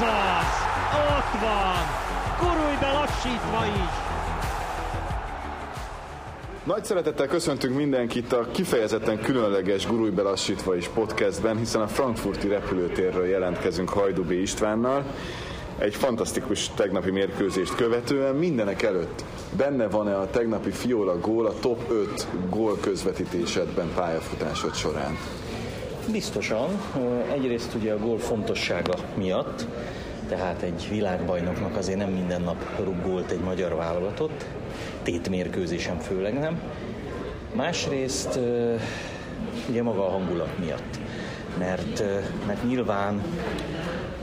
Ez az! Ott van! Gurulj be lassítva is! Nagy szeretettel köszöntünk mindenkit a kifejezetten különleges Gurulj belassítva is podcastben, hiszen a frankfurti repülőtérről jelentkezünk Hajdubé Istvánnal. Egy fantasztikus tegnapi mérkőzést követően mindenek előtt benne van-e a tegnapi Fiola gól a top 5 gól közvetítésedben pályafutásod során? Biztosan. Egyrészt ugye a gól fontossága miatt, tehát egy világbajnoknak azért nem minden nap rúg gólt egy magyar válogatott, tétmérkőzésem főleg nem. Másrészt ugye maga a hangulat miatt, mert, mert nyilván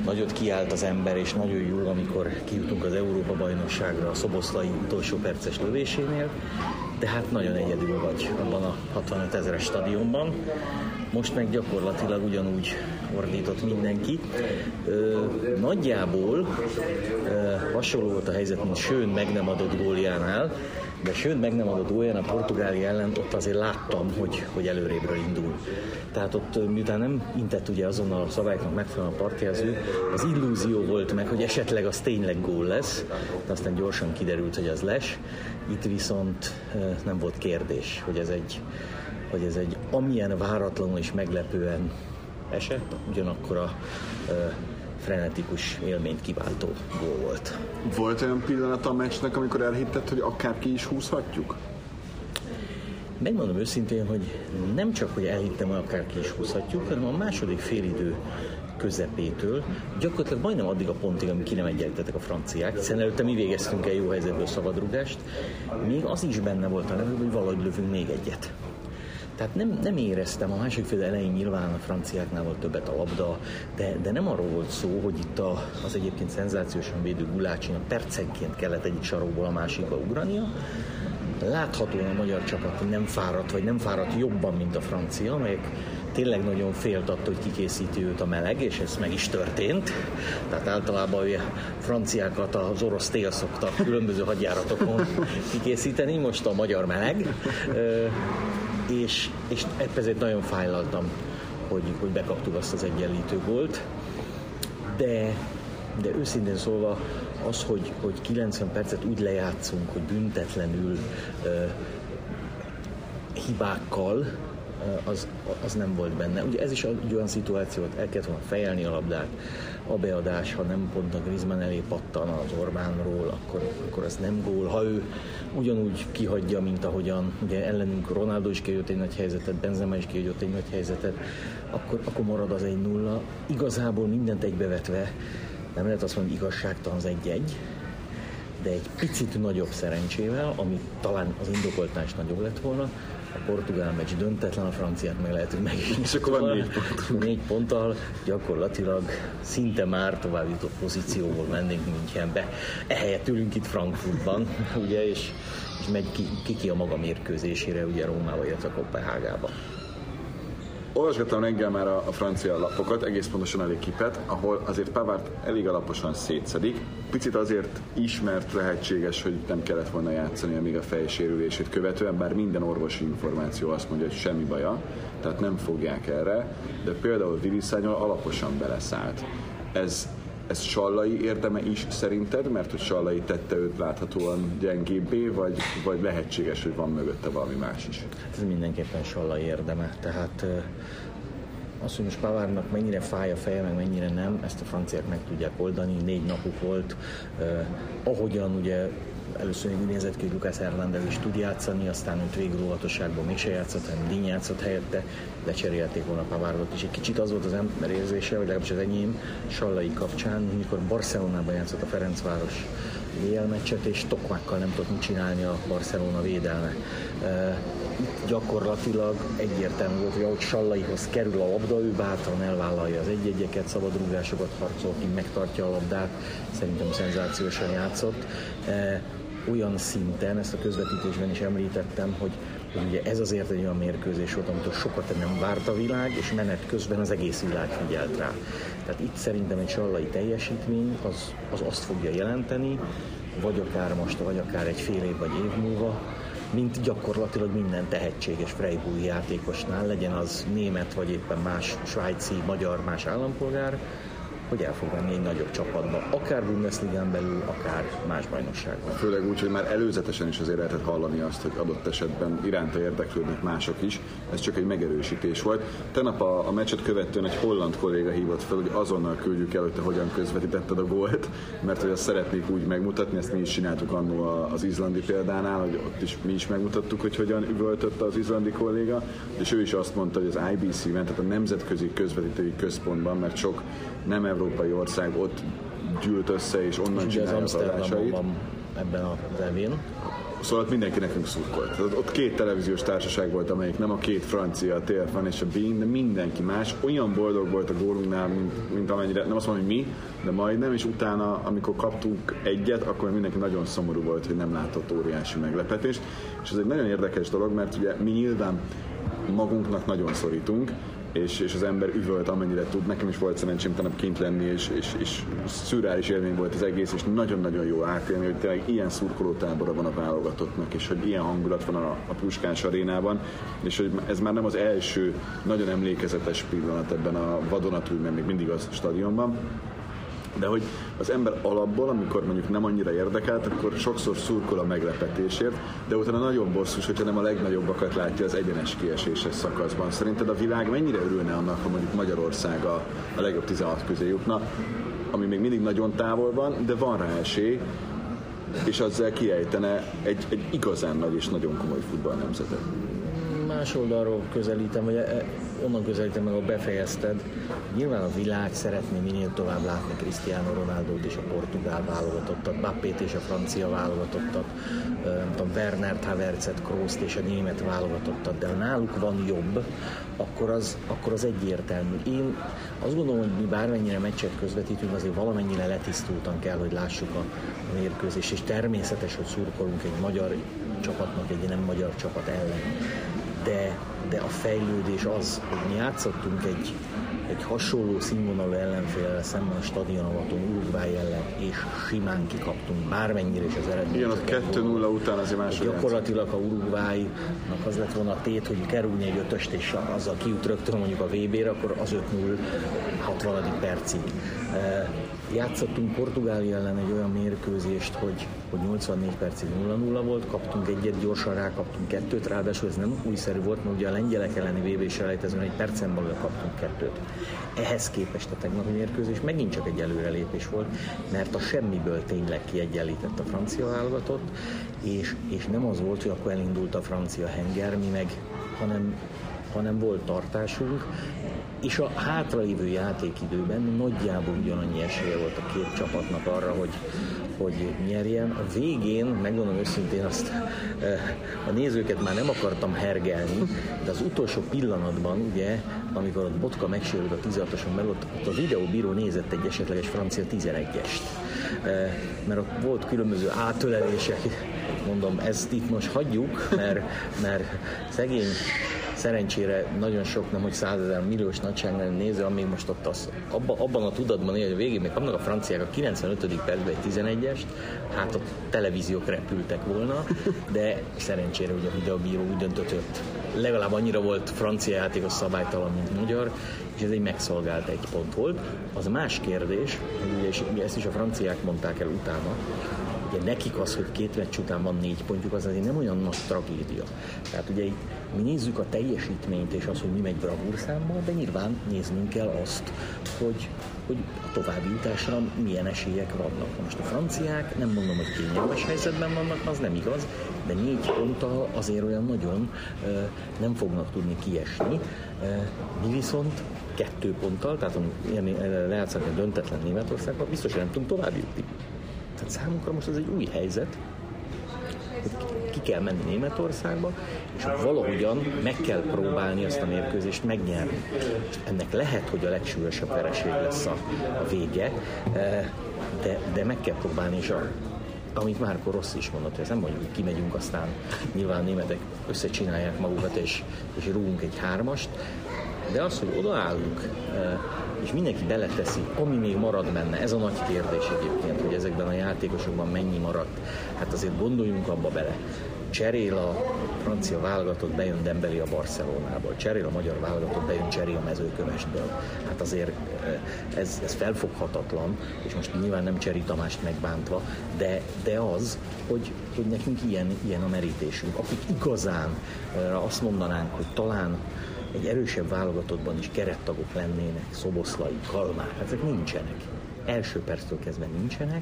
nagyot kiállt az ember, és nagyon jó, amikor kijutunk az Európa-bajnokságra a Szoboszlai utolsó perces lövésénél, de hát nagyon egyedül vagy abban a 65 ezeres stadionban. Most meg gyakorlatilag ugyanúgy ordított mindenki. Ö, nagyjából ö, hasonló volt a helyzet, mint Sőn meg nem adott góljánál, de sőt meg nem adott olyan a Portugáli ellen, ott azért láttam, hogy, hogy előrébről indul. Tehát ott miután nem intett ugye azonnal a szabályoknak megfelelően a partjelző, az illúzió volt meg, hogy esetleg az tényleg gól lesz, de aztán gyorsan kiderült, hogy az les. Itt viszont nem volt kérdés, hogy ez egy, hogy ez egy amilyen váratlanul és meglepően esett, ugyanakkor a frenetikus élményt kiváltó gól volt. Volt olyan pillanat a meccsnek, amikor elhitted, hogy akár ki is húzhatjuk? Megmondom őszintén, hogy nem csak, hogy elhittem, hogy akár ki is húzhatjuk, hanem a második félidő közepétől, gyakorlatilag majdnem addig a pontig, amíg ki nem egyenlítettek a franciák, hiszen előtte mi végeztünk el jó helyzetből szabadrugást, még az is benne volt a levő, hogy valahogy lövünk még egyet. Tehát nem, nem éreztem, a második fél elején nyilván a franciáknál volt többet a labda, de, de nem arról volt szó, hogy itt a, az egyébként szenzációsan védő Gulácsinak percenként kellett egyik sarokból a másikba ugrania, láthatóan a magyar csapat nem fáradt, vagy nem fáradt jobban, mint a francia, amelyek tényleg nagyon félt attól, hogy kikészíti őt a meleg, és ez meg is történt. Tehát általában ugye franciákat az orosz tél szokta különböző hadjáratokon kikészíteni, most a magyar meleg és, és ezért nagyon fájlaltam, hogy, hogy bekaptuk azt az egyenlítő gólt. De, de őszintén szólva az, hogy, hogy 90 percet úgy lejátszunk, hogy büntetlenül uh, hibákkal, az, az nem volt benne. Ugye ez is egy olyan szituáció, hogy el kellett volna fejelni a labdát, a beadás, ha nem pont a Griezmann elé pattan az Orbánról, akkor, akkor ez nem gól. Ha ő ugyanúgy kihagyja, mint ahogyan ugye ellenünk Ronaldo is kihagyott egy nagy helyzetet, Benzema is kihagyott egy nagy helyzetet, akkor, akkor marad az egy nulla. Igazából mindent egybevetve nem lehet azt mondani, igazságtalan az egy-egy, de egy picit nagyobb szerencsével, ami talán az indokoltnál is nagyobb lett volna, a portugál meccs döntetlen, a franciát meg lehet, hogy meg És akkor van négy pont. Négy ponttal gyakorlatilag szinte már tovább jutott pozícióból mennénk Münchenbe. Ehelyett ülünk itt Frankfurtban, ugye, és, és megy ki, ki, ki a maga mérkőzésére, ugye Rómába, illetve Kopenhágába. Olvasgattam reggel már a, a francia lapokat, egész pontosan elég kipet, ahol azért Pavard elég alaposan szétszedik. Picit azért ismert lehetséges, hogy nem kellett volna játszani amíg a fejsérülését követően, bár minden orvosi információ azt mondja, hogy semmi baja, tehát nem fogják erre, de például Viriszányol alaposan beleszállt. Ez ez Sallai érdeme is szerinted, mert hogy Sallai tette őt láthatóan gyengébbé, vagy, vagy lehetséges, hogy van mögötte valami más is? Hát ez mindenképpen Sallai érdeme. Tehát az, hogy most Pavárnak mennyire fáj a feje, meg mennyire nem, ezt a franciák meg tudják oldani. Négy napuk volt, eh, ahogyan ugye először úgy nézett ki, hogy Lucas Hernández is tud játszani, aztán őt végül óvatosságban mégse játszott, hanem Díny játszott helyette, lecserélték volna Pavardot, és egy kicsit az volt az ember érzése, vagy legalábbis az enyém, Sallai kapcsán, mikor Barcelonában játszott a Ferencváros VL és Tokmákkal nem tudott mit csinálni a Barcelona védelme. Itt gyakorlatilag egyértelmű volt, hogy ahogy Sallaihoz kerül a labda, ő bátran elvállalja az egy-egyeket, szabadrúgásokat harcol ki, megtartja a labdát, szerintem szenzációsan játszott olyan szinten, ezt a közvetítésben is említettem, hogy, hogy ugye ez azért egy olyan mérkőzés volt, amitől sokat nem várt a világ, és menet közben az egész világ figyelt rá. Tehát itt szerintem egy sallai teljesítmény az, az azt fogja jelenteni, vagy akár most, vagy akár egy fél év vagy év múlva, mint gyakorlatilag minden tehetséges Freiburg játékosnál, legyen az német, vagy éppen más svájci, magyar, más állampolgár, hogy el fog venni egy nagyobb csapatba, akár Bundesligán belül, akár más bajnokságban. Főleg úgy, hogy már előzetesen is azért lehetett hallani azt, hogy adott esetben iránta érdeklődnek mások is. Ez csak egy megerősítés volt. Tegnap a, a meccset követően egy holland kolléga hívott fel, hogy azonnal küldjük el, hogy te hogyan közvetítetted a gólt, mert hogy azt szeretnék úgy megmutatni, ezt mi is csináltuk annó az izlandi példánál, hogy ott is mi is megmutattuk, hogy hogyan üvöltötte az izlandi kolléga, és ő is azt mondta, hogy az IBC-ben, tehát a Nemzetközi Közvetítői Központban, mert sok nem európai ország ott gyűlt össze, és onnan És az csinálja az adásait. Amsterdamban van ebben a evén. Szóval ott mindenki nekünk szurkolt. Tehát ott két televíziós társaság volt, amelyik nem a két francia, a TF1 és a Bean, de mindenki más. Olyan boldog volt a gólunknál, mint, mint amennyire, nem azt mondom, hogy mi, de majdnem, és utána, amikor kaptunk egyet, akkor mindenki nagyon szomorú volt, hogy nem látott óriási meglepetést. És ez egy nagyon érdekes dolog, mert ugye mi nyilván magunknak nagyon szorítunk, és, és az ember üvölt amennyire tud. Nekem is volt szerencsém tanap kint lenni, és, és, és szürreális élmény volt az egész, és nagyon-nagyon jó átélni, hogy tényleg ilyen szurkolótábora van a válogatottnak, és hogy ilyen hangulat van a, a Puskás arénában, és hogy ez már nem az első nagyon emlékezetes pillanat ebben a vadonatúj, mert még mindig az stadionban, de hogy az ember alapból, amikor mondjuk nem annyira érdekelt, akkor sokszor szurkol a meglepetésért, de utána nagyon bosszus, hogyha nem a legnagyobbakat látja az egyenes kieséses szakaszban. Szerinted a világ mennyire örülne annak, ha mondjuk Magyarország a, a legjobb 16 közé jutna, ami még mindig nagyon távol van, de van rá esély, és azzal kiejtene egy, egy igazán nagy és nagyon komoly futballnemzetet. Más oldalról közelítem, vagy e- onnan közelítem meg, ahol befejezted. Nyilván a világ szeretné minél tovább látni Cristiano Ronaldo-t és a portugál válogatottat, Bappét és a francia válogatottat, nem tudom, Wernert, Havertzet, Krooszt és a német válogatottat, de ha náluk van jobb, akkor az, akkor az egyértelmű. Én azt gondolom, hogy mi bármennyire meccset közvetítünk, azért valamennyire letisztultan kell, hogy lássuk a, a mérkőzést, és természetes, hogy szurkolunk egy magyar csapatnak, egy nem magyar csapat ellen de, de a fejlődés az, hogy mi játszottunk egy, egy hasonló színvonalú ellenfélel szemben a stadionavaton Uruguay ellen, és simán kikaptunk, bármennyire is az eredmény. Igen, ott 2-0 után azért másodjátszott. Gyakorlatilag, ha Uruguaynak az lett volna a tét, hogy kerülni egy ötöst, és azzal kijut rögtön mondjuk a VB-re, akkor az 5-0 60. percig. Játszottunk Portugália ellen egy olyan mérkőzést, hogy, hogy 84 percig 0-0 volt, kaptunk egyet, gyorsan rákaptunk kettőt, ráadásul ez nem újszerű volt, mert ugye a lengyelek elleni VB is elejtezően egy percen belül kaptunk kettőt. Ehhez képest a tegnapi mérkőzés megint csak egy előrelépés volt, mert a semmiből tényleg kiegyenlített a francia válogatott, és, és nem az volt, hogy akkor elindult a francia henger, mi meg, hanem hanem volt tartásunk, és a hátralévő játékidőben nagyjából ugyanannyi esélye volt a két csapatnak arra, hogy, hogy nyerjen. A végén, megmondom őszintén, azt a nézőket már nem akartam hergelni, de az utolsó pillanatban, ugye, amikor ott Botka megsérült a 16-oson belül, ott, ott a videóbíró nézett egy esetleges francia 11-est. Mert ott volt különböző átölelések, mondom, ezt itt most hagyjuk, mert, mert szegény szerencsére nagyon sok, nem hogy százezer milliós nagyságrendű néző, ami most ott az, abba, abban a tudatban él, hogy a végén még kapnak a franciák a 95. percben egy 11-est, hát a televíziók repültek volna, de szerencsére ugye a videóbíró úgy döntött, hogy legalább annyira volt francia játékos szabálytalan, mint magyar, és ez egy megszolgált egy pont volt. Az más kérdés, és ezt is a franciák mondták el utána, ugye nekik az, hogy két meccs után van négy pontjuk, az azért nem olyan nagy tragédia. Tehát ugye itt mi nézzük a teljesítményt és azt, hogy mi megy bravúrszámmal, de nyilván néznünk kell azt, hogy, hogy a további jutásra milyen esélyek vannak. Most a franciák, nem mondom, hogy kényelmes helyzetben vannak, az nem igaz, de négy ponttal azért olyan nagyon nem fognak tudni kiesni. Mi viszont kettő ponttal, tehát lejátszani a döntetlen Németországban, biztos, hogy nem tudunk tovább jutni. Tehát számunkra most ez egy új helyzet, kell menni Németországba, és valahogyan meg kell próbálni azt a mérkőzést megnyerni. És ennek lehet, hogy a legsúlyosabb vereség lesz a, a vége, de, de meg kell próbálni, és a, amit Márko Rossz is mondott, hogy ez nem mondjuk, hogy kimegyünk, aztán nyilván a németek összecsinálják magukat, és, és rúgunk egy hármast, de az, hogy odaállunk, és mindenki beleteszi, ami még marad benne. Ez a nagy kérdés egyébként, hogy ezekben a játékosokban mennyi maradt. Hát azért gondoljunk abba bele. Cserél a francia válogatott, bejön Dembeli a Barcelonából, cserél a magyar válogatott, bejön Cseri a mezőkövesből. Hát azért ez, ez felfoghatatlan, és most nyilván nem Cseri Tamást megbántva, de, de az, hogy, hogy nekünk ilyen, ilyen a merítésünk. Akik igazán azt mondanánk, hogy talán egy erősebb válogatottban is kerettagok lennének, Szoboszlai, Kalmár, ezek nincsenek. Első perctől kezdve nincsenek,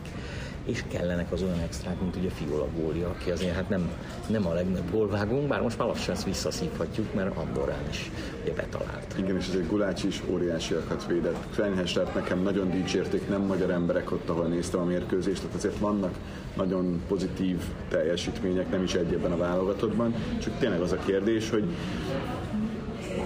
és kellenek az olyan extrák, mint ugye Fiola gólja, aki azért hát nem, nem a legnagyobb gólvágunk, bár most már lassan ezt visszaszívhatjuk, mert Andorán is ugye betalált. Igen, és azért Gulács is óriásiakat védett. Kleinhestert nekem nagyon dicsérték, nem magyar emberek ott, ahol néztem a mérkőzést, tehát azért vannak nagyon pozitív teljesítmények, nem is egy ebben a válogatottban, csak tényleg az a kérdés, hogy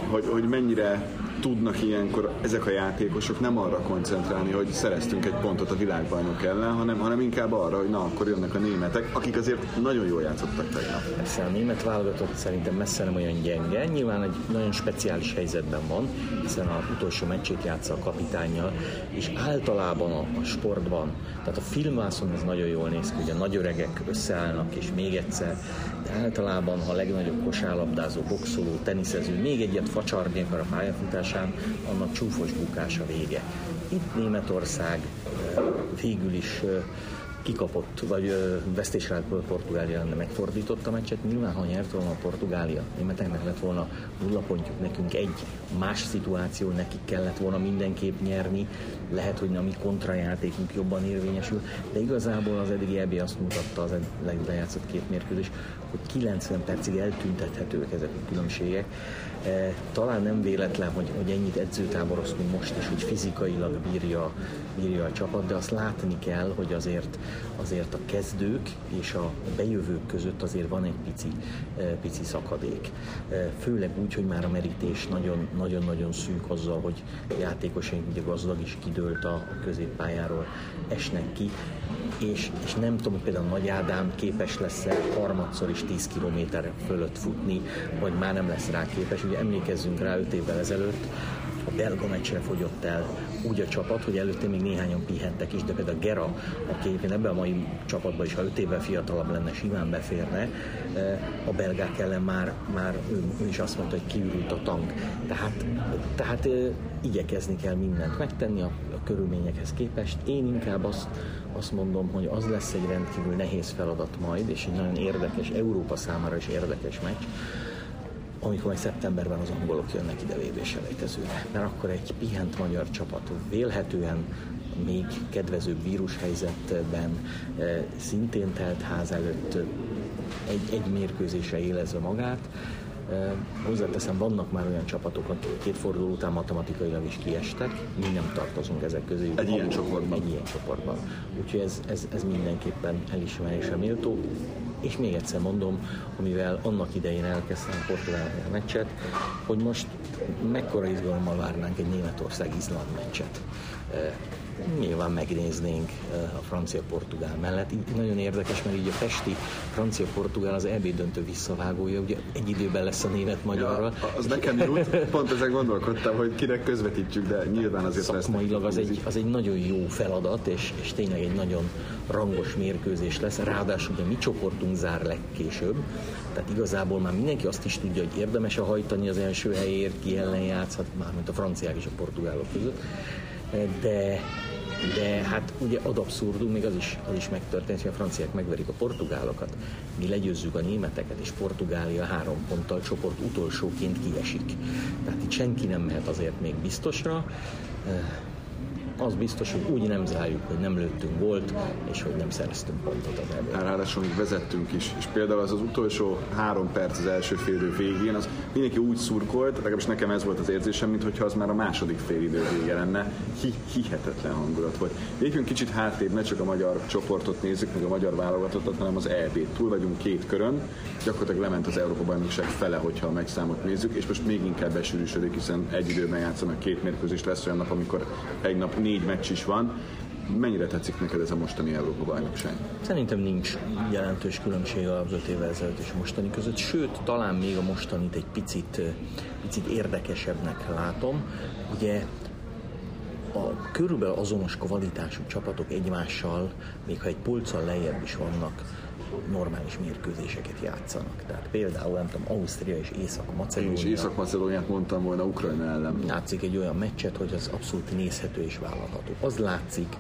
hogy, hogy mennyire tudnak ilyenkor ezek a játékosok nem arra koncentrálni, hogy szereztünk egy pontot a világbajnok ellen, hanem, hanem inkább arra, hogy na, akkor jönnek a németek, akik azért nagyon jól játszottak tegnap. Persze a német válogatott szerintem messze nem olyan gyenge, nyilván egy nagyon speciális helyzetben van, hiszen a utolsó meccsét játsza a kapitányjal, és általában a, a sportban, tehát a filmvászon ez nagyon jól néz ki, hogy a nagy öregek összeállnak, és még egyszer, de általában, ha a legnagyobb kosárlabdázó, boxoló, teniszező még egyet facsarni akar a pályafutásán, annak csúfos bukás a vége. Itt Németország végül is kikapott, vagy vesztésre Portugália lenne megfordította a meccset. Nyilván, ha nyert volna a Portugália, németeknek lett volna nulla pontjuk, nekünk egy más szituáció, nekik kellett volna mindenképp nyerni, lehet, hogy a mi kontrajátékunk jobban érvényesül, de igazából az eddigi EB azt mutatta az lejátszott két mérkőzés, hogy 90 percig eltüntethetőek ezek a különbségek. E, talán nem véletlen, hogy, hogy ennyit edzőtáboroztunk most is, hogy fizikailag bírja, bírja a csapat, de azt látni kell, hogy azért, azért a kezdők és a bejövők között azért van egy pici, e, pici szakadék. E, főleg úgy, hogy már a merítés nagyon-nagyon szűk azzal, hogy játékosaink ugye gazdag is kidőlt a középpályáról, esnek ki, és, és nem tudom, hogy például Nagy Ádám képes lesz-e harmadszor is 10 km fölött futni, vagy már nem lesz rá képes. Ugye emlékezzünk rá 5 évvel ezelőtt, a belga meccsre fogyott el úgy a csapat, hogy előtte még néhányan pihentek is, de például Gera, aki egyébként ebben a mai csapatban is, ha 5 évvel fiatalabb lenne, simán beférne, eh, a belgák ellen már, már ő, ő is azt mondta, hogy kiürült a tank. Tehát, tehát eh, igyekezni kell mindent megtenni a, a körülményekhez képest. Én inkább azt, azt mondom, hogy az lesz egy rendkívül nehéz feladat majd, és egy nagyon érdekes, Európa számára is érdekes meccs, amikor majd szeptemberben az angolok jönnek ide vb selejtezőre. Mert akkor egy pihent magyar csapat vélhetően még kedvezőbb vírushelyzetben, eh, szintén telt ház előtt egy, egy mérkőzésre élezve magát, Hozzáteszem, vannak már olyan csapatok, akik két forduló után matematikailag is kiestek, mi nem tartozunk ezek közé. Egy ilyen csoportban. Egy ilyen csoportban. Úgyhogy ez, ez, ez mindenképpen elismerésre méltó. És még egyszer mondom, amivel annak idején elkezdtem a portugál meccset, hogy most mekkora izgalommal várnánk egy Németország-Izland meccset nyilván megnéznénk eh, a francia-portugál mellett. Így nagyon érdekes, mert így a Pesti francia-portugál az EB döntő visszavágója, ugye egy időben lesz a német-magyarral. Ja, az nekem jut, pont ezen gondolkodtam, hogy kinek közvetítsük, de nyilván azért lesz. Szakmailag az egy, az egy nagyon jó feladat, és, és tényleg egy nagyon rangos mérkőzés lesz, ráadásul a mi csoportunk zár legkésőbb, tehát igazából már mindenki azt is tudja, hogy érdemes a hajtani az első helyért, ki ellen játszhat, mármint a franciák és a portugálok között, de de hát ugye ad abszurdum, még az is, az is megtörtént, hogy a franciák megverik a portugálokat, mi legyőzzük a németeket, és Portugália három ponttal csoport utolsóként kiesik. Tehát itt senki nem mehet azért még biztosra, az biztos, hogy úgy nem zárjuk, hogy nem lőttünk volt, és hogy nem szereztünk pontot az ebben. Ráadásul még vezettünk is, és például az az utolsó három perc az első félidő végén, az mindenki úgy szurkolt, legalábbis nekem ez volt az érzésem, mintha az már a második félidő vége lenne. Hi- hihetetlen hangulat volt. Lépjünk kicsit hátrébb, ne csak a magyar csoportot nézzük, meg a magyar válogatottat, hanem az EB. Túl vagyunk két körön, gyakorlatilag lement az Európa bajnokság fele, hogyha a meccszámot nézzük, és most még inkább besűrűsödik, hiszen egy időben játszanak két mérkőzés, lesz olyan nap, amikor egy nap négy meccs is van. Mennyire tetszik neked ez a mostani Európa bajnokság? Szerintem nincs jelentős különbség az öt évvel ezelőtt és a mostani között, sőt, talán még a mostanit egy picit, picit érdekesebbnek látom. Ugye a körülbelül azonos kvalitású csapatok egymással, még ha egy polccal lejjebb is vannak, normális mérkőzéseket játszanak. Tehát például, nem tudom, Ausztria és Észak-Macedónia. És Észak-Macedóniát mondtam volna Ukrajna ellen. Látszik egy olyan meccset, hogy az abszolút nézhető és vállalható. Az látszik,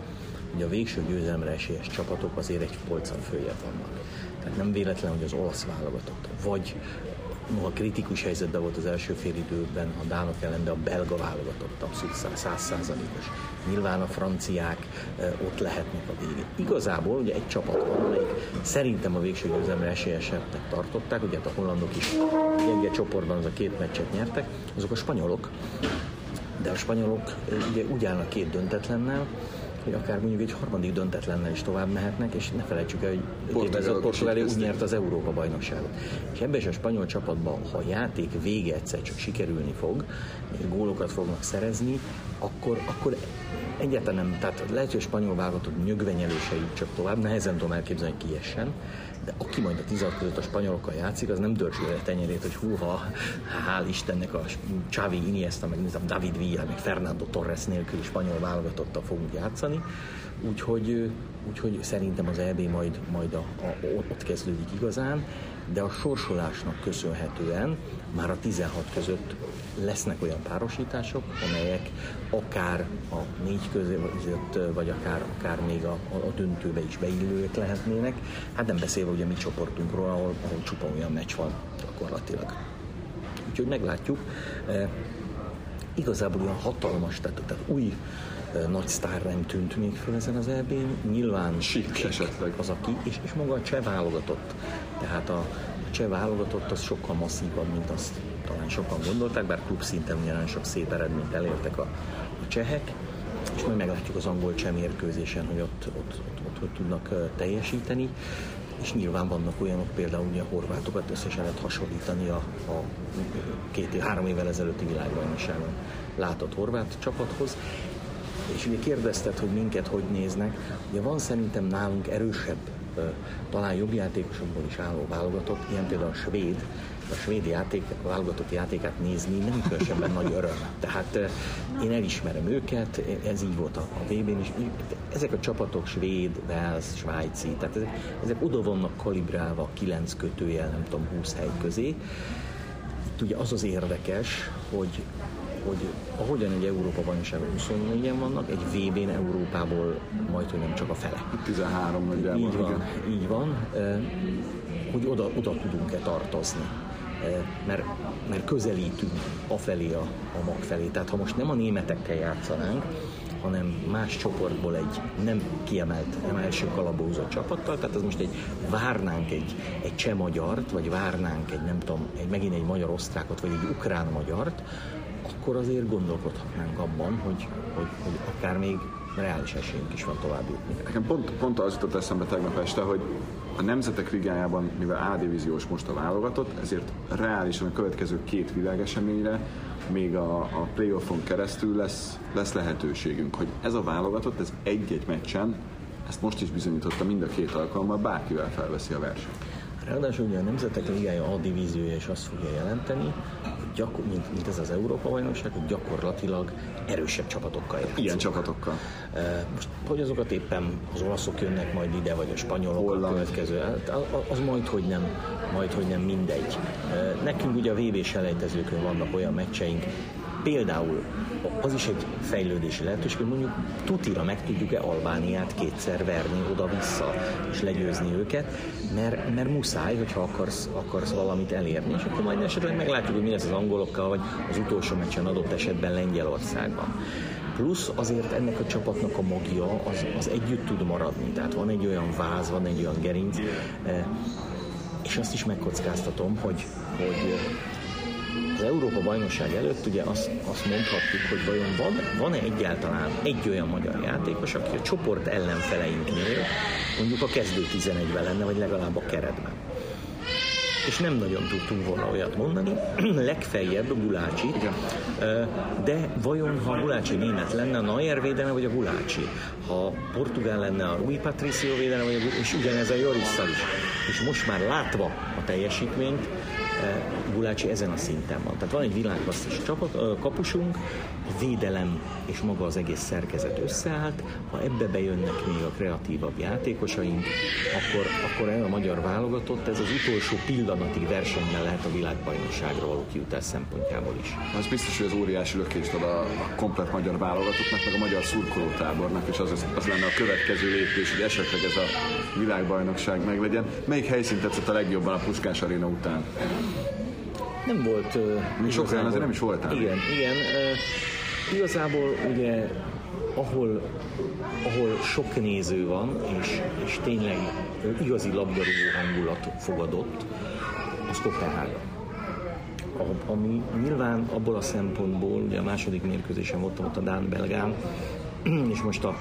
hogy a végső győzelemre esélyes csapatok azért egy polccal följebb vannak. Tehát nem véletlen, hogy az olasz válogatott, vagy noha kritikus helyzetben volt az első fél időben a dánok ellen, de a belga válogatott abszolút százszázalékos. Nyilván a franciák ott lehetnek a végén. Igazából ugye egy csapat van, amelyik szerintem a végső győzelemre esélyesebbnek tartották, ugye hát a hollandok is gyenge csoportban az a két meccset nyertek, azok a spanyolok, de a spanyolok ugye úgy állnak két döntetlennel, hogy akár mondjuk egy harmadik döntetlennel is tovább mehetnek, és ne felejtsük el, hogy a Portugália úgy nyert az Európa bajnokságot. És ebben is a spanyol csapatban, ha a játék vége egyszer csak sikerülni fog, és gólokat fognak szerezni, akkor, akkor egyáltalán nem, tehát lehet, hogy a spanyol válogatott nyögvenyelősei csak tovább, nehezen tudom elképzelni, hogy kiessen, de aki majd a tizad között a spanyolokkal játszik, az nem dörzsül a tenyerét, hogy húha, hál' Istennek a Xavi Iniesta, meg a David Villa, meg Fernando Torres nélkül spanyol válogatottal fogunk játszani, úgyhogy, úgyhogy szerintem az EB majd, majd a, a, ott kezdődik igazán, de a sorsolásnak köszönhetően már a 16 között lesznek olyan párosítások, amelyek akár a négy között, vagy akár, akár még a, a döntőbe is beillőek lehetnének. Hát nem beszélve ugye mi csoportunkról, ahol, ahol csupa olyan meccs van gyakorlatilag. Úgyhogy meglátjuk. Igazából olyan hatalmas, tehát, tehát új nagy sztár nem tűnt még föl ezen az elbén. Nyilván Sik esetleg. az, aki, és, és maga a cseh válogatott. Tehát a, cseh válogatott az sokkal masszívabb, mint azt talán sokan gondolták, bár klub szinten nagyon sok szép eredményt elértek a, a csehek, és majd meglátjuk az angol cseh mérkőzésen, hogy ott, ott, ott, ott hogy tudnak teljesíteni és nyilván vannak olyanok, például ugye a horvátokat összesen lehet hasonlítani a, a két, három évvel ezelőtti világbajnokságon látott horvát csapathoz. És ugye kérdezted, hogy minket hogy néznek. Ugye van szerintem nálunk erősebb talán jobb játékosokból is álló válogatott, ilyen például a svéd, a svéd játék, válogatott játékát nézni nem különösebben nagy öröm. Tehát én elismerem őket, ez így volt a, a VB-n is. Ezek a csapatok svéd, Wales, svájci, tehát ezek, ezek oda vannak kalibrálva 9 kötőjel, nem tudom, 20 hely közé. Itt ugye az az érdekes, hogy hogy ahogyan egy Európa bajnokságon 24-en vannak, egy VB-n Európából majd, hogy nem csak a fele. 13 nagyjából. Így van, így van, hogy oda, oda tudunk-e tartozni. Mert, mert közelítünk afelé a, a mag felé. Tehát ha most nem a németekkel játszanánk, hanem más csoportból egy nem kiemelt, nem első kalapózott csapattal, tehát ez most egy várnánk egy, egy cseh magyart, vagy várnánk egy nem tudom, egy, megint egy magyar osztrákot, vagy egy ukrán magyart, akkor azért gondolkodhatnánk abban, hogy, hogy, hogy akár még reális esélyünk is van tovább jutni. Nekem pont, pont az jutott eszembe tegnap este, hogy a Nemzetek Ligájában, mivel A divíziós most a válogatott, ezért reálisan a következő két világeseményre még a, a playoffon keresztül lesz, lesz lehetőségünk, hogy ez a válogatott, ez egy-egy meccsen, ezt most is bizonyította mind a két alkalommal, bárkivel felveszi a versenyt. Ráadásul ugye a Nemzetek Ligája A divíziója is azt fogja jelenteni, gyakor, mint, mint ez az Európa bajnokság, hogy gyakorlatilag erősebb csapatokkal játszik. Ilyen csapatokkal. Most, hogy azokat éppen az olaszok jönnek majd ide, vagy a spanyolok Holland. a következő, hát az majd, hogy nem, majd, hogy nem mindegy. Nekünk ugye a VB selejtezőkön vannak olyan meccseink, Például az is egy fejlődési lehetőség, hogy mondjuk tutira meg tudjuk-e Albániát kétszer verni oda-vissza, és legyőzni őket, mert, mert muszáj, hogyha akarsz, akarsz valamit elérni, és akkor majd esetleg meglátjuk, hogy mi lesz az angolokkal, vagy az utolsó meccsen adott esetben Lengyelországban. Plusz azért ennek a csapatnak a magja az, az együtt tud maradni. Tehát van egy olyan váz, van egy olyan gerinc, eh, és azt is megkockáztatom, hogy, hogy az Európa bajnokság előtt ugye azt, azt mondhatjuk, hogy vajon van, van-e egyáltalán egy olyan magyar játékos, aki a csoport ellenfeleinknél mondjuk a kezdő 11-ben lenne, vagy legalább a keretben és nem nagyon tudtunk volna olyat mondani, legfeljebb Gulácsi, de vajon ha Gulácsi német lenne, a Neuer védene, vagy a Gulácsi? Ha portugál lenne, a Rui Patricio védene, vagy a és ugyanez a Jorisszal is. És most már látva a teljesítményt, Gulácsi ezen a szinten van. Tehát van egy világklasszis csapat, kapusunk, a védelem és maga az egész szerkezet összeállt, ha ebbe bejönnek még a kreatívabb játékosaink, akkor, akkor el a magyar válogatott, ez az utolsó pillanatig versenyben lehet a világbajnokságra való kijutás szempontjából is. Az biztos, hogy az óriási lökést ad a, a komplet magyar válogatottnak, meg a magyar szurkolótábornak, és az, az lenne a következő lépés, hogy esetleg ez a világbajnokság meglegyen. Melyik helyszín tetszett a legjobban a Puskás Aréna után? Nem volt... Még sok azért nem is voltál. Igen, igen. Igazából ugye ahol, ahol sok néző van, és, és tényleg igazi labdarúgó hangulat fogadott, az Kopenhága. Ami nyilván abból a szempontból, ugye a második mérkőzésen voltam ott a Dán-Belgán, és most a,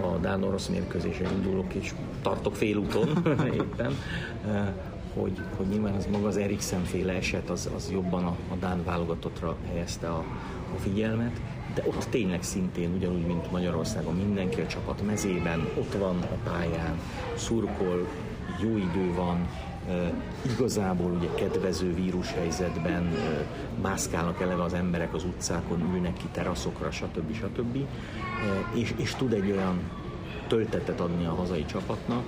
a Dán-Orosz mérkőzésen indulok, és tartok félúton éppen, hogy, hogy nyilván az maga az Eriksen féle eset az, az jobban a, a Dán válogatottra helyezte a, a figyelmet, de ott tényleg szintén ugyanúgy, mint Magyarországon mindenki a csapat mezében, ott van a pályán, szurkol, jó idő van, igazából ugye kedvező vírushelyzetben mászkálnak eleve az emberek az utcákon, ülnek ki teraszokra, stb. stb. És, és tud egy olyan töltetet adni a hazai csapatnak,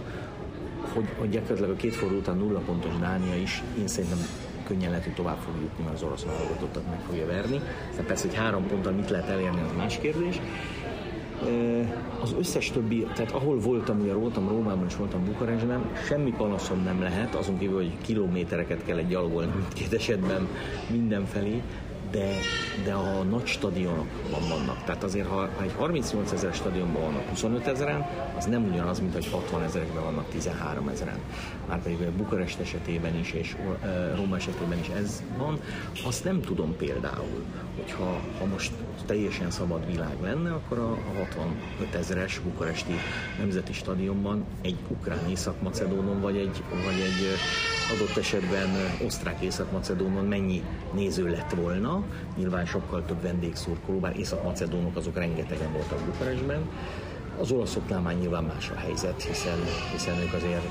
hogy, hogy gyakorlatilag a két forduló után nulla pontos Dánia is én szerintem könnyen lehet, hogy tovább fog jutni, mert az orosz válogatottat meg fogja verni. De persze, hogy három ponttal mit lehet elérni, az más kérdés. Az összes többi, tehát ahol voltam, ugye voltam Rómában és voltam Bukarestben, semmi panaszom nem lehet, azon kívül, hogy kilométereket kell egy gyalogolni mindkét esetben mindenfelé, de, de a nagy stadionokban vannak. Tehát azért, ha, ha egy 38 ezer stadionban vannak 25 ezeren, az nem ugyanaz, mint hogy 60 ezerekben vannak 13 ezeren. Már pedig Bukarest esetében is, és Róma esetében is ez van. Azt nem tudom például, hogyha ha most teljesen szabad világ lenne, akkor a, a 65 ezeres bukaresti nemzeti stadionban egy ukrán észak-macedónon, vagy egy, vagy egy adott esetben osztrák észak-macedónon mennyi néző lett volna. Nyilván sokkal több vendégszurkoló, bár észak-macedónok azok rengetegen voltak Bukarestben. Az olaszoknál már nyilván más a helyzet, hiszen, hiszen ők azért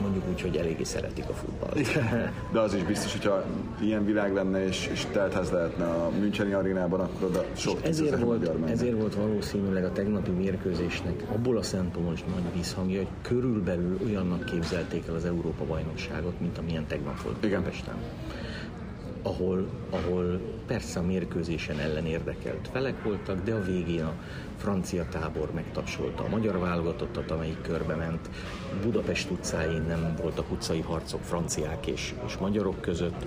mondjuk úgy, hogy eléggé szeretik a futballt. Igen. De az is biztos, hogyha ilyen világ lenne és, és teltház lehetne a Müncheni arénában, akkor oda sok ezért volt, ezért volt valószínűleg a tegnapi mérkőzésnek abból a szempontból is nagy visszhangja, hogy körülbelül olyannak képzelték el az Európa bajnokságot, mint amilyen tegnap volt Igen. Pesten ahol, ahol persze a mérkőzésen ellen érdekelt felek voltak, de a végén a francia tábor megtapsolta a magyar válogatottat, amelyik körbe ment. Budapest utcáin nem voltak utcai harcok franciák és, és magyarok között,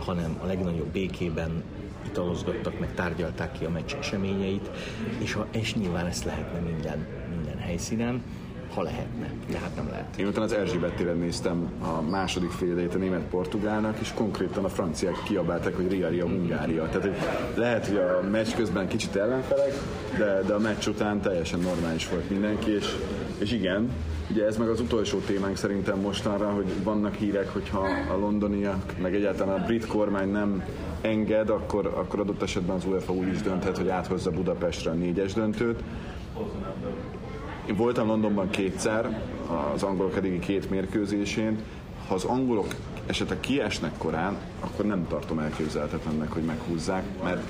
hanem a legnagyobb békében italozgattak, meg tárgyalták ki a meccs eseményeit, és, ha, és nyilván ezt lehetne minden, minden helyszínen ha lehetne, de hát nem lehet. Én utána az Erzsébet téren néztem a második fél a német-portugálnak, és konkrétan a franciák kiabálták, hogy Ria Ria Hungária. Tehát hogy lehet, hogy a meccs közben kicsit ellenfelek, de, de a meccs után teljesen normális volt mindenki, és, és igen, Ugye ez meg az utolsó témánk szerintem mostanra, hogy vannak hírek, hogyha a londoniak, meg egyáltalán a brit kormány nem enged, akkor, akkor adott esetben az UEFA úgy is dönthet, hogy áthozza Budapestre a négyes döntőt. Én voltam Londonban kétszer, az angolok eddigi két mérkőzésén. Ha az angolok esetleg kiesnek korán, akkor nem tartom elképzelhetetlennek, hogy meghúzzák, mert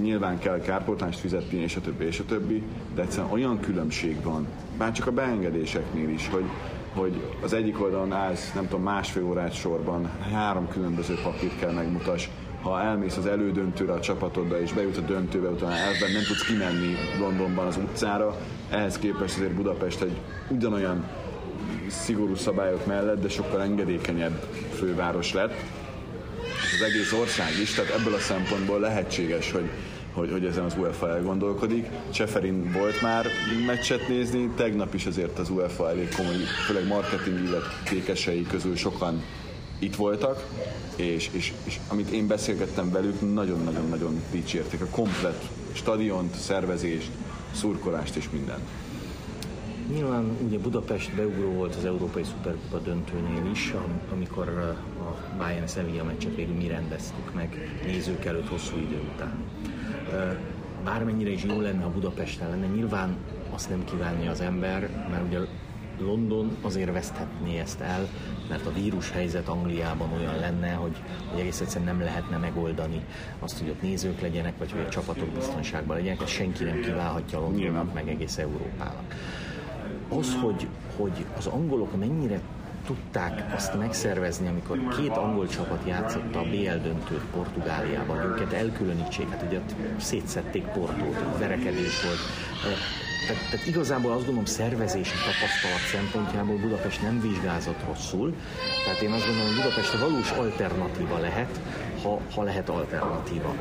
nyilván kell kárpótlást fizetni, és a többi, és a többi, de egyszerűen olyan különbség van, bár csak a beengedéseknél is, hogy, hogy az egyik oldalon állsz, nem tudom, másfél órát sorban, három különböző papírt kell megmutass, ha elmész az elődöntőre a csapatoddal és bejut a döntőbe, utána elben nem tudsz kimenni Londonban az utcára, ehhez képest azért Budapest egy ugyanolyan szigorú szabályok mellett, de sokkal engedékenyebb főváros lett, és az egész ország is, tehát ebből a szempontból lehetséges, hogy, hogy, hogy ezen az UEFA elgondolkodik. Cseferin volt már meccset nézni, tegnap is azért az UEFA elég komoly, főleg marketing illetékesei közül sokan itt voltak, és, és, és amit én beszélgettem velük, nagyon-nagyon-nagyon dicsérték a komplet stadiont, szervezést, szurkolást és mindent. Nyilván ugye Budapest beugró volt az Európai Szuperkupa döntőnél is, amikor a Bayern Sevilla meccset végül mi rendeztük meg nézők előtt hosszú idő után. Bármennyire is jó lenne, ha Budapesten lenne, nyilván azt nem kívánja az ember, mert ugye London azért veszthetné ezt el, mert a vírus helyzet Angliában olyan lenne, hogy, hogy egész egyszerűen nem lehetne megoldani azt, hogy ott nézők legyenek, vagy hogy a csapatok biztonságban legyenek, ezt senki nem kiválhatja Londonnak, meg egész Európának. Az, hogy, hogy az angolok mennyire tudták azt megszervezni, amikor két angol csapat játszotta a BL döntőt Portugáliában, őket elkülönítsék, hát ugye szétszették Portót, verekedés volt, tehát, tehát igazából azt gondolom szervezési tapasztalat szempontjából Budapest nem vizsgázott rosszul, tehát én azt gondolom, hogy Budapest valós alternatíva lehet, ha, ha lehet alternatíva.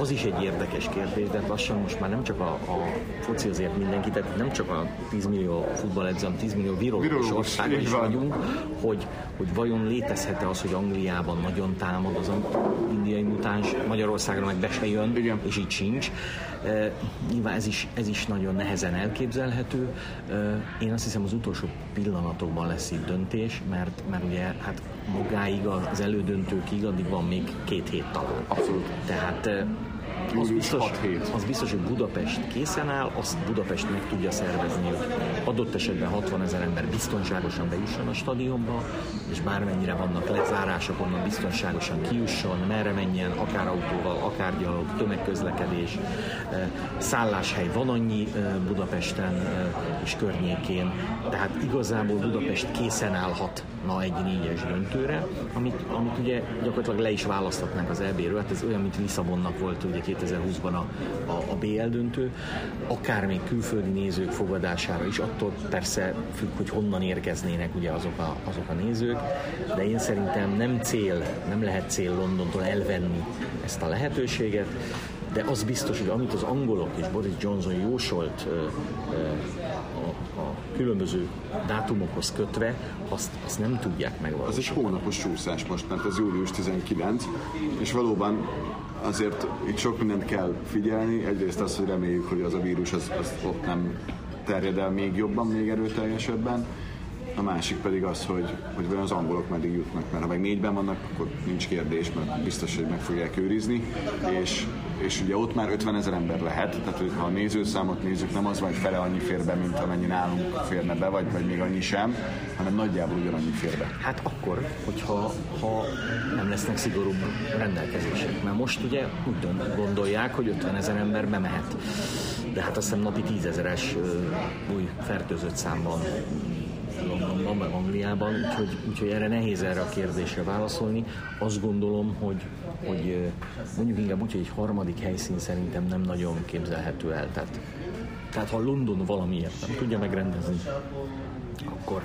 Az is egy érdekes kérdés, de lassan most már nem csak a, a foci azért mindenki, tehát nem csak a 10 millió futballedző, 10 millió virológus országa is vagyunk, hogy, hogy vajon létezhet-e az, hogy Angliában nagyon támad az indiai mutáns, Magyarországra meg be se jön, Igen. és így sincs. E, nyilván ez is, ez is nagyon nehezen elképzelhető. E, én azt hiszem az utolsó pillanatokban lesz itt döntés, mert, mert ugye hát magáig az elődöntőkig addig van még két hét talán. Abszolút. Tehát az biztos, az biztos, hogy Budapest készen áll, azt Budapest meg tudja szervezni, hogy adott esetben 60 ezer ember biztonságosan bejusson a stadionba, és bármennyire vannak lezárások, onnan biztonságosan kijusson, merre menjen, akár autóval, akár gyalog, tömegközlekedés, szálláshely van annyi Budapesten és környékén, tehát igazából Budapest készen állhat na egy négyes döntőre, amit, amit ugye gyakorlatilag le is választhatnánk az EB-ről, hát ez olyan, mint Lisszabonnak volt ugye 2020-ban a, a, a BL döntő, akár még külföldi nézők fogadására is, attól persze függ, hogy honnan érkeznének ugye azok a, azok a nézők, de én szerintem nem cél, nem lehet cél Londontól elvenni ezt a lehetőséget, de az biztos, hogy amit az angolok és Boris Johnson jósolt ö, ö, a, a különböző dátumokhoz kötve, azt, azt nem tudják megvalósítani. Az egy hónapos csúszás most, mert ez július 19, és valóban azért itt sok mindent kell figyelni. Egyrészt az, hogy reméljük, hogy az a vírus az, az ott nem terjed el még jobban, még erőteljesebben. A másik pedig az, hogy, hogy az angolok meddig jutnak, mert ha meg négyben vannak, akkor nincs kérdés, mert biztos, hogy meg fogják őrizni, és, és ugye ott már 50 ezer ember lehet, tehát hogy ha a nézőszámot nézzük, nem az van, hogy fele annyi fér be, mint amennyi nálunk férne be, vagy, vagy még annyi sem, hanem nagyjából ugyanannyi fér be. Hát akkor, hogyha ha nem lesznek szigorúbb rendelkezések, mert most ugye úgy gondolják, hogy 50 ezer ember bemehet de hát azt hiszem napi tízezeres új fertőzött számban Londonban, meg Angliában, úgyhogy, úgyhogy erre nehéz erre a kérdésre válaszolni. Azt gondolom, hogy, hogy mondjuk inkább úgy, hogy egy harmadik helyszín szerintem nem nagyon képzelhető el. Tehát, tehát ha London valamiért nem tudja megrendezni, akkor,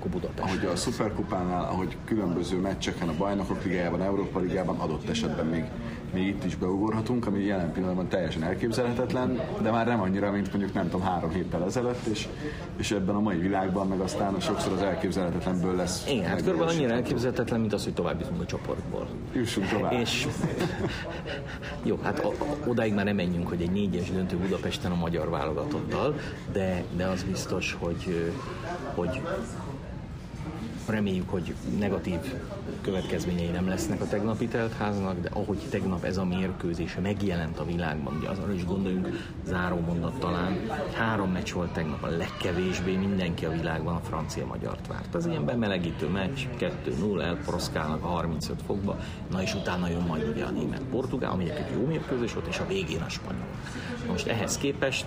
akkor Budapest. Ahogy a Superkupánál, ahogy különböző meccseken, a Bajnokok Ligájában, Európa Ligában adott esetben még még itt is beugorhatunk, ami jelen pillanatban teljesen elképzelhetetlen, de már nem annyira, mint mondjuk nem tudom, három héttel ezelőtt, és, és ebben a mai világban meg aztán sokszor az elképzelhetetlenből lesz. Igen, hát körülbelül annyira elképzelhetetlen, mint az, hogy tovább jutunk a csoportból. Jussunk tovább. És jó, hát odáig már nem menjünk, hogy egy négyes döntő Budapesten a magyar válogatottal, de, de az biztos, hogy, hogy Reméljük, hogy negatív következményei nem lesznek a tegnapi teltháznak, de ahogy tegnap ez a mérkőzés megjelent a világban, ugye azon is gondoljunk, záró mondat talán, három meccs volt tegnap, a legkevésbé mindenki a világban a francia-magyart várt. Az ilyen bemelegítő meccs, 2-0, elporoszkálnak a 35 fokba, na és utána jön majd ugye a német-portugál, ami egy jó mérkőzés volt, és a végén a spanyol. Most ehhez képest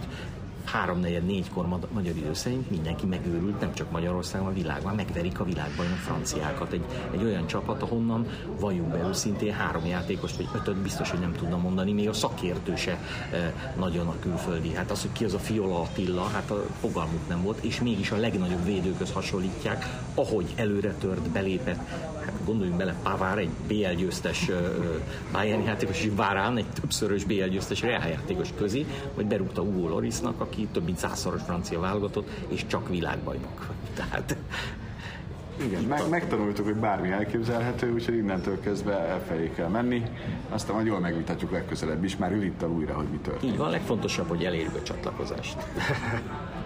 háromnegyed, négykor magyar idő szerint mindenki megőrült, nem csak Magyarországon, a világban, megverik a világbajnok franciákat. Egy, egy olyan csapat, ahonnan valljuk be őszintén három játékos, vagy ötöt biztos, hogy nem tudna mondani, még a szakértő se e, nagyon a külföldi. Hát az, hogy ki az a Fiola Attila, hát a fogalmuk nem volt, és mégis a legnagyobb védőköz hasonlítják, ahogy előre tört, belépett. Hát gondoljunk bele, Pavár egy BL győztes Bayern játékos, és Várán egy többszörös BL győztes Real játékos közé, vagy berúgta Hugo Lorisnak, aki több mint százszoros francia válogatott, és csak világbajnok. Tehát igen, meg, megtanultuk, hogy bármi elképzelhető, úgyhogy innentől kezdve elfelé kell menni. Aztán majd jól megvitatjuk legközelebb is, már ülittal újra, hogy mi történt. Így van, legfontosabb, hogy elérjük a csatlakozást.